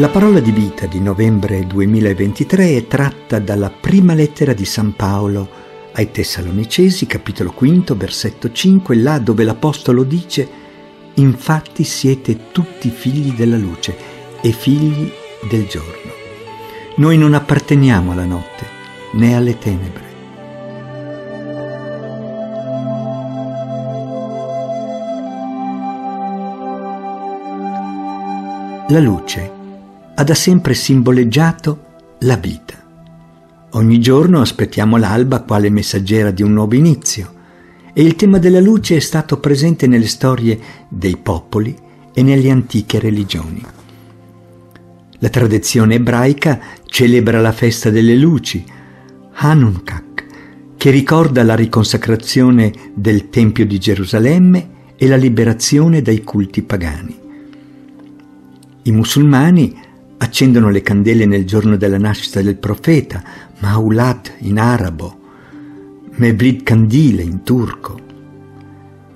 La parola di vita di novembre 2023 è tratta dalla prima lettera di San Paolo ai Tessalonicesi, capitolo 5, versetto 5, là dove l'Apostolo dice Infatti siete tutti figli della luce e figli del giorno. Noi non apparteniamo alla notte né alle tenebre. La luce ha da sempre simboleggiato la vita. Ogni giorno aspettiamo l'alba quale messaggera di un nuovo inizio e il tema della luce è stato presente nelle storie dei popoli e nelle antiche religioni. La tradizione ebraica celebra la festa delle luci, Hanukkah, che ricorda la riconsacrazione del Tempio di Gerusalemme e la liberazione dai culti pagani. I musulmani accendono le candele nel giorno della nascita del profeta, Maulad in arabo, Mevlid Candile in turco.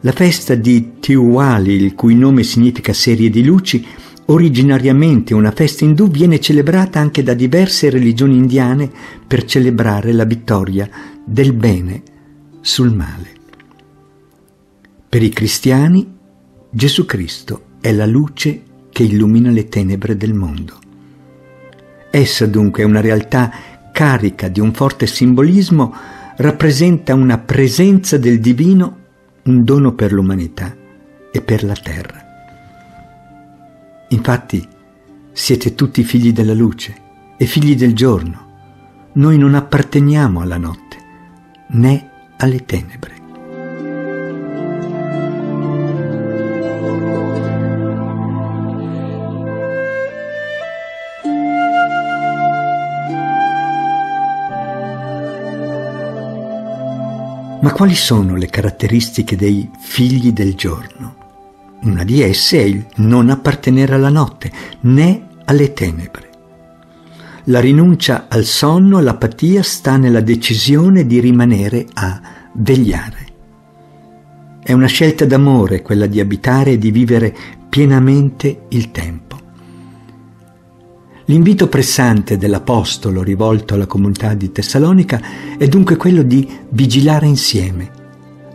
La festa di Tiwali, il cui nome significa serie di luci, originariamente una festa indù, viene celebrata anche da diverse religioni indiane per celebrare la vittoria del bene sul male. Per i cristiani Gesù Cristo è la luce che illumina le tenebre del mondo. Essa dunque è una realtà carica di un forte simbolismo, rappresenta una presenza del divino, un dono per l'umanità e per la terra. Infatti siete tutti figli della luce e figli del giorno. Noi non apparteniamo alla notte né alle tenebre. Ma quali sono le caratteristiche dei figli del giorno? Una di esse è il non appartenere alla notte né alle tenebre. La rinuncia al sonno, l'apatia sta nella decisione di rimanere a vegliare. È una scelta d'amore quella di abitare e di vivere pienamente il tempo. L'invito pressante dell'Apostolo rivolto alla comunità di Tessalonica è dunque quello di vigilare insieme,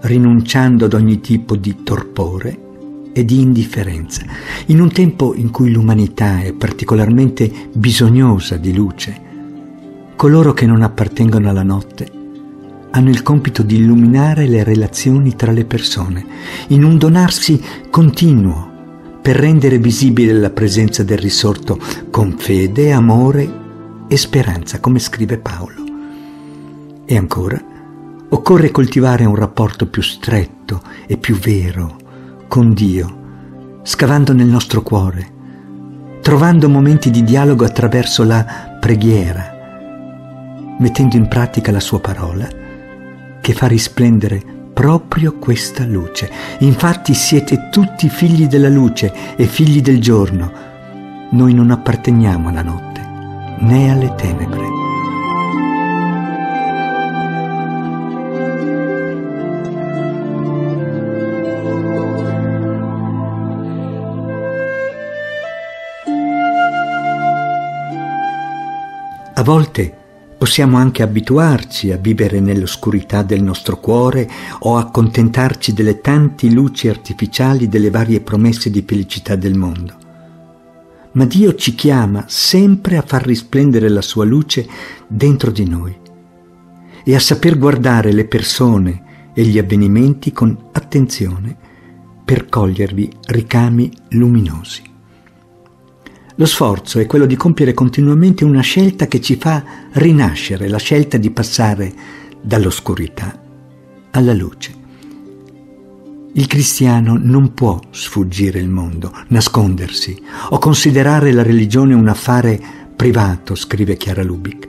rinunciando ad ogni tipo di torpore e di indifferenza. In un tempo in cui l'umanità è particolarmente bisognosa di luce, coloro che non appartengono alla notte hanno il compito di illuminare le relazioni tra le persone, in un donarsi continuo per rendere visibile la presenza del risorto con fede, amore e speranza, come scrive Paolo. E ancora, occorre coltivare un rapporto più stretto e più vero con Dio, scavando nel nostro cuore, trovando momenti di dialogo attraverso la preghiera, mettendo in pratica la sua parola, che fa risplendere proprio questa luce. Infatti siete tutti figli della luce e figli del giorno. Noi non apparteniamo alla notte né alle tenebre. A volte Possiamo anche abituarci a vivere nell'oscurità del nostro cuore o accontentarci delle tanti luci artificiali delle varie promesse di felicità del mondo. Ma Dio ci chiama sempre a far risplendere la sua luce dentro di noi e a saper guardare le persone e gli avvenimenti con attenzione per cogliervi ricami luminosi. Lo sforzo è quello di compiere continuamente una scelta che ci fa rinascere, la scelta di passare dall'oscurità alla luce. Il cristiano non può sfuggire il mondo, nascondersi o considerare la religione un affare privato, scrive Chiara Lubick.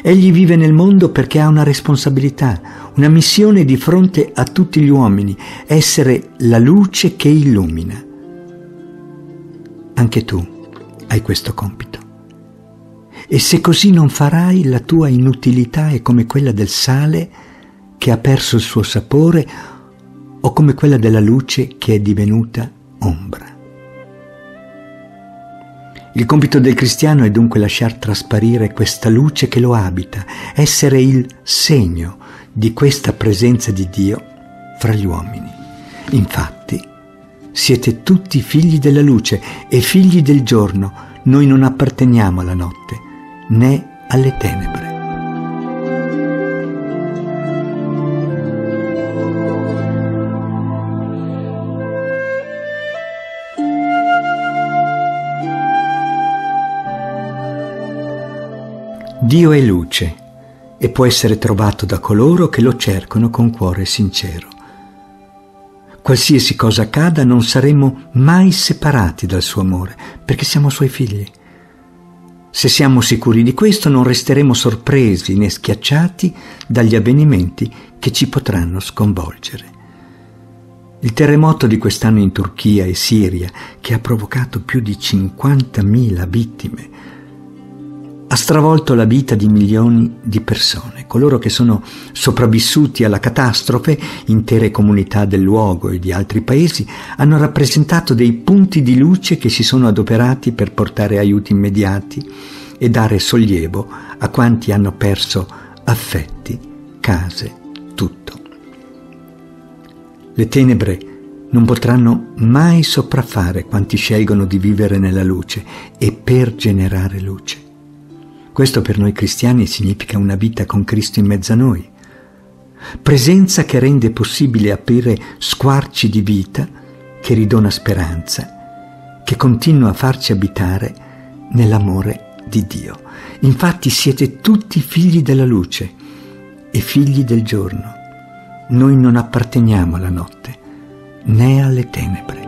Egli vive nel mondo perché ha una responsabilità, una missione di fronte a tutti gli uomini, essere la luce che illumina. Anche tu hai questo compito. E se così non farai, la tua inutilità è come quella del sale che ha perso il suo sapore o come quella della luce che è divenuta ombra. Il compito del cristiano è dunque lasciar trasparire questa luce che lo abita, essere il segno di questa presenza di Dio fra gli uomini. Infatti, siete tutti figli della luce e figli del giorno, noi non apparteniamo alla notte né alle tenebre. Dio è luce e può essere trovato da coloro che lo cercano con cuore sincero. Qualsiasi cosa accada non saremo mai separati dal suo amore, perché siamo suoi figli. Se siamo sicuri di questo non resteremo sorpresi né schiacciati dagli avvenimenti che ci potranno sconvolgere. Il terremoto di quest'anno in Turchia e Siria, che ha provocato più di 50.000 vittime, ha stravolto la vita di milioni di persone. Coloro che sono sopravvissuti alla catastrofe, intere comunità del luogo e di altri paesi, hanno rappresentato dei punti di luce che si sono adoperati per portare aiuti immediati e dare sollievo a quanti hanno perso affetti, case, tutto. Le tenebre non potranno mai sopraffare quanti scelgono di vivere nella luce e per generare luce. Questo per noi cristiani significa una vita con Cristo in mezzo a noi. Presenza che rende possibile aprire squarci di vita, che ridona speranza, che continua a farci abitare nell'amore di Dio. Infatti siete tutti figli della luce e figli del giorno. Noi non apparteniamo alla notte né alle tenebre.